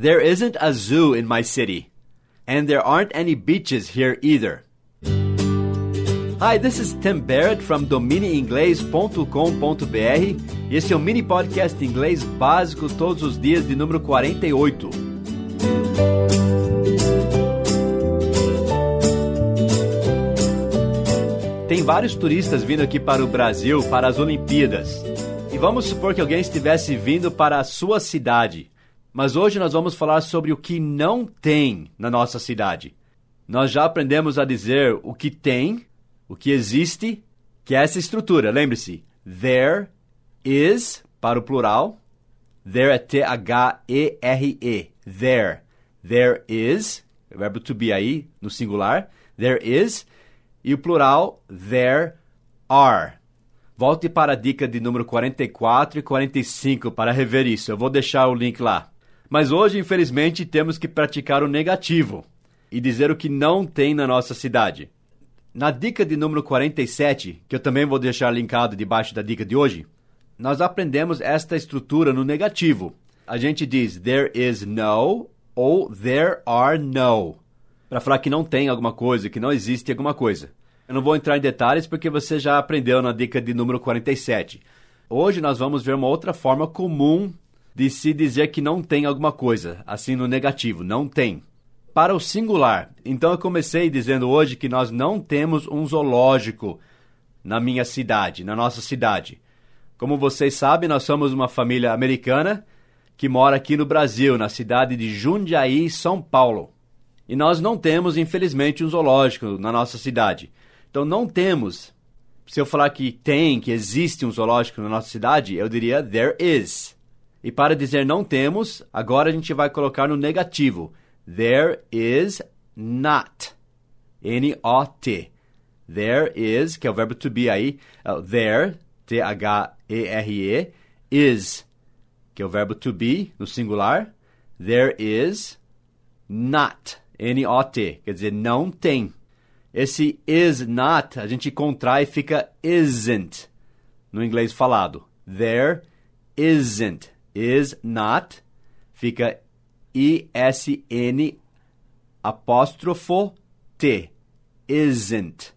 There isn't a zoo in my city. And there aren't any beaches here either. Hi, this is Tim Barrett from dominieinglês.com.br e esse é o mini podcast inglês básico todos os dias de número 48. Tem vários turistas vindo aqui para o Brasil para as Olimpíadas. E vamos supor que alguém estivesse vindo para a sua cidade. Mas hoje nós vamos falar sobre o que não tem na nossa cidade. Nós já aprendemos a dizer o que tem o que existe, que é essa estrutura. Lembre-se, there is para o plural. There é T-H-E-R-E. There. There is, o verbo to be aí no singular. There is. E o plural, there are. Volte para a dica de número 44 e 45 para rever isso. Eu vou deixar o link lá. Mas hoje, infelizmente, temos que praticar o negativo e dizer o que não tem na nossa cidade. Na dica de número 47, que eu também vou deixar linkado debaixo da dica de hoje, nós aprendemos esta estrutura no negativo. A gente diz there is no ou there are no, para falar que não tem alguma coisa, que não existe alguma coisa. Eu não vou entrar em detalhes porque você já aprendeu na dica de número 47. Hoje nós vamos ver uma outra forma comum de se dizer que não tem alguma coisa, assim no negativo, não tem para o singular. Então eu comecei dizendo hoje que nós não temos um zoológico na minha cidade, na nossa cidade. Como vocês sabem, nós somos uma família americana que mora aqui no Brasil, na cidade de Jundiaí, São Paulo. E nós não temos, infelizmente, um zoológico na nossa cidade. Então não temos. Se eu falar que tem, que existe um zoológico na nossa cidade, eu diria there is. E para dizer não temos, agora a gente vai colocar no negativo. There is not. N-O-T. There is, que é o verbo to be aí. Uh, there, T-H-E-R-E. Is, que é o verbo to be no singular. There is not. N-O-T. Quer dizer, não tem. Esse is not, a gente contrai e fica isn't no inglês falado. There isn't. Is not fica I-S-N apóstrofo T. Isn't.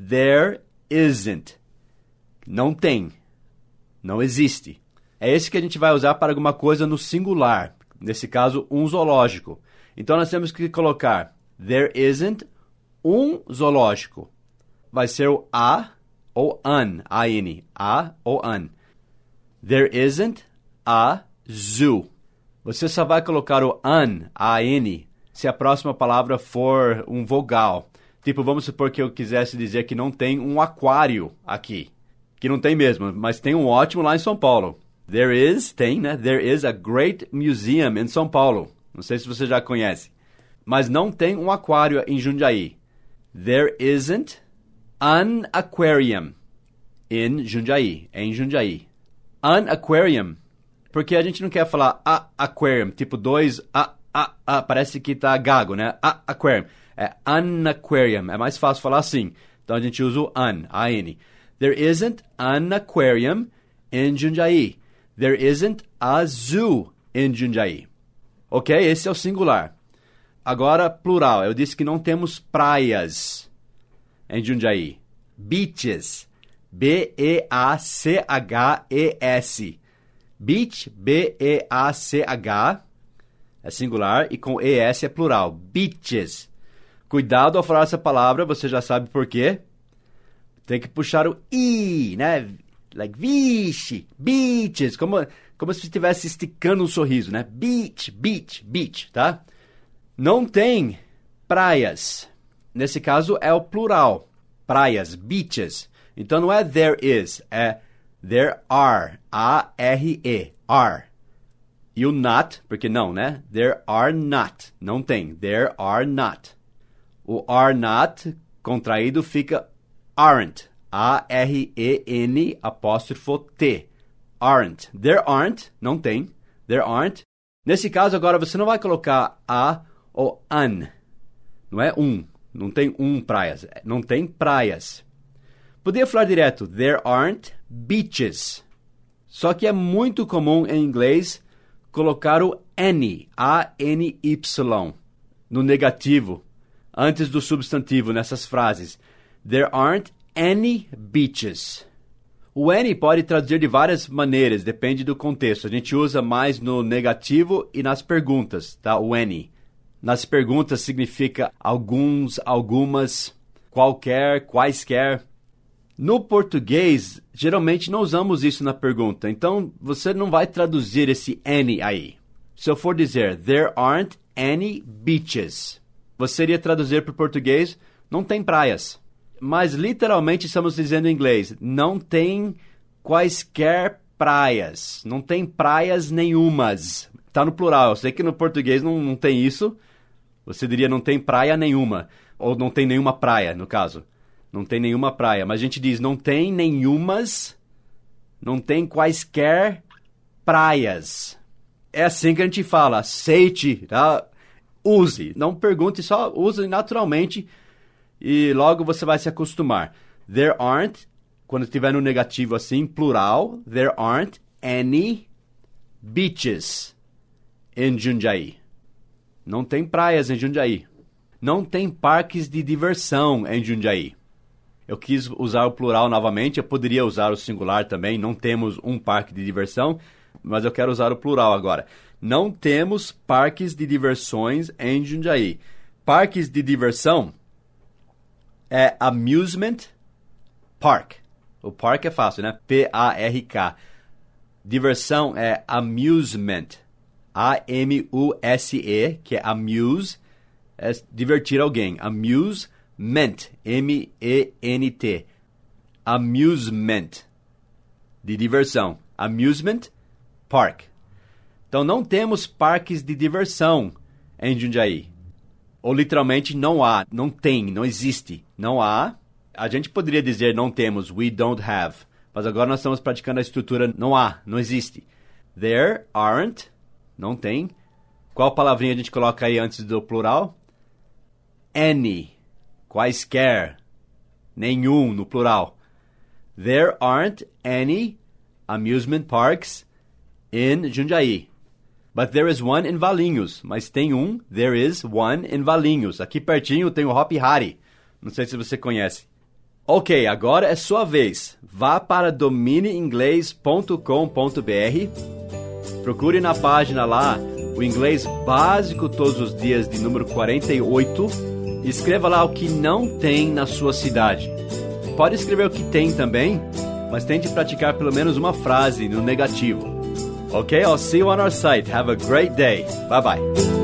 There isn't. Não tem. Não existe. É esse que a gente vai usar para alguma coisa no singular. Nesse caso, um zoológico. Então nós temos que colocar there isn't um zoológico. Vai ser o a ou an, A-N. A ou an. There isn't a zoo. Você só vai colocar o an, A-N, se a próxima palavra for um vogal. Tipo, vamos supor que eu quisesse dizer que não tem um aquário aqui. Que não tem mesmo, mas tem um ótimo lá em São Paulo. There is, tem, né? There is a great museum in São Paulo. Não sei se você já conhece. Mas não tem um aquário em Jundiaí. There isn't an aquarium in Jundiaí. Em Jundiaí. An aquarium porque a gente não quer falar a aquarium, tipo dois a, a, a, parece que tá gago, né? A aquarium. É an aquarium, é mais fácil falar assim. Então a gente usa o an, A-N. There isn't an aquarium in Jundiaí. There isn't a zoo in Jundiaí. Ok? Esse é o singular. Agora, plural. Eu disse que não temos praias em Jundiaí. Beaches. B-E-A-C-H-E-S. Beach, B-E-A-C-H, é singular, e com E-S é plural. Beaches. Cuidado ao falar essa palavra, você já sabe por quê. Tem que puxar o I, né? Like, vixe, beaches, como, como se estivesse esticando um sorriso, né? Beach, beach, beach, tá? Não tem praias. Nesse caso é o plural. Praias, beaches. Então não é there is, é There are. A-R-E. Are. E o not, porque não, né? There are not. Não tem. There are not. O are not contraído fica aren't. A-R-E-N apóstrofo T. Aren't. There aren't. Não tem. There aren't. Nesse caso, agora, você não vai colocar a ou an. Não é um. Não tem um praias. Não tem praias. Podia falar direto, there aren't beaches. Só que é muito comum em inglês colocar o any, A-N-Y, no negativo, antes do substantivo nessas frases. There aren't any beaches. O any pode traduzir de várias maneiras, depende do contexto. A gente usa mais no negativo e nas perguntas, tá? O any. Nas perguntas significa alguns, algumas, qualquer, quaisquer. No português, geralmente não usamos isso na pergunta, então você não vai traduzir esse any aí. Se eu for dizer there aren't any beaches, você iria traduzir para o português não tem praias. Mas literalmente estamos dizendo em inglês não tem quaisquer praias, não tem praias nenhumas. Está no plural. Eu sei que no português não, não tem isso. Você diria não tem praia nenhuma. Ou não tem nenhuma praia, no caso. Não tem nenhuma praia. Mas a gente diz não tem nenhumas, não tem quaisquer praias. É assim que a gente fala. Aceite, tá? use. Não pergunte, só use naturalmente e logo você vai se acostumar. There aren't, quando estiver no negativo assim, plural, there aren't any beaches in Jundiaí. Não tem praias em Jundiaí. Não tem parques de diversão em Jundiaí. Eu quis usar o plural novamente, eu poderia usar o singular também. Não temos um parque de diversão, mas eu quero usar o plural agora. Não temos parques de diversões em Jundiaí. Parques de diversão é amusement park. O park é fácil, né? P-A-R-K. Diversão é amusement. A-M-U-S-E, que é amuse, é divertir alguém. Amusement. M-E-N-T. Amusement. De diversão. Amusement park. Então não temos parques de diversão em Jundiaí. Ou literalmente não há, não tem, não existe. Não há. A gente poderia dizer não temos, we don't have. Mas agora nós estamos praticando a estrutura não há, não existe. There aren't, não tem. Qual palavrinha a gente coloca aí antes do plural? Any, quaisquer, nenhum no plural. There aren't any amusement parks in Jundiaí. But there is one in Valinhos. Mas tem um, there is one in Valinhos. Aqui pertinho tem o Hop Hari. Não sei se você conhece. Ok, agora é sua vez. Vá para domineinglês.com.br. Procure na página lá o inglês básico todos os dias de número 48. Escreva lá o que não tem na sua cidade. Pode escrever o que tem também, mas tente praticar pelo menos uma frase no negativo. Okay, I'll see you on our site. Have a great day. Bye bye.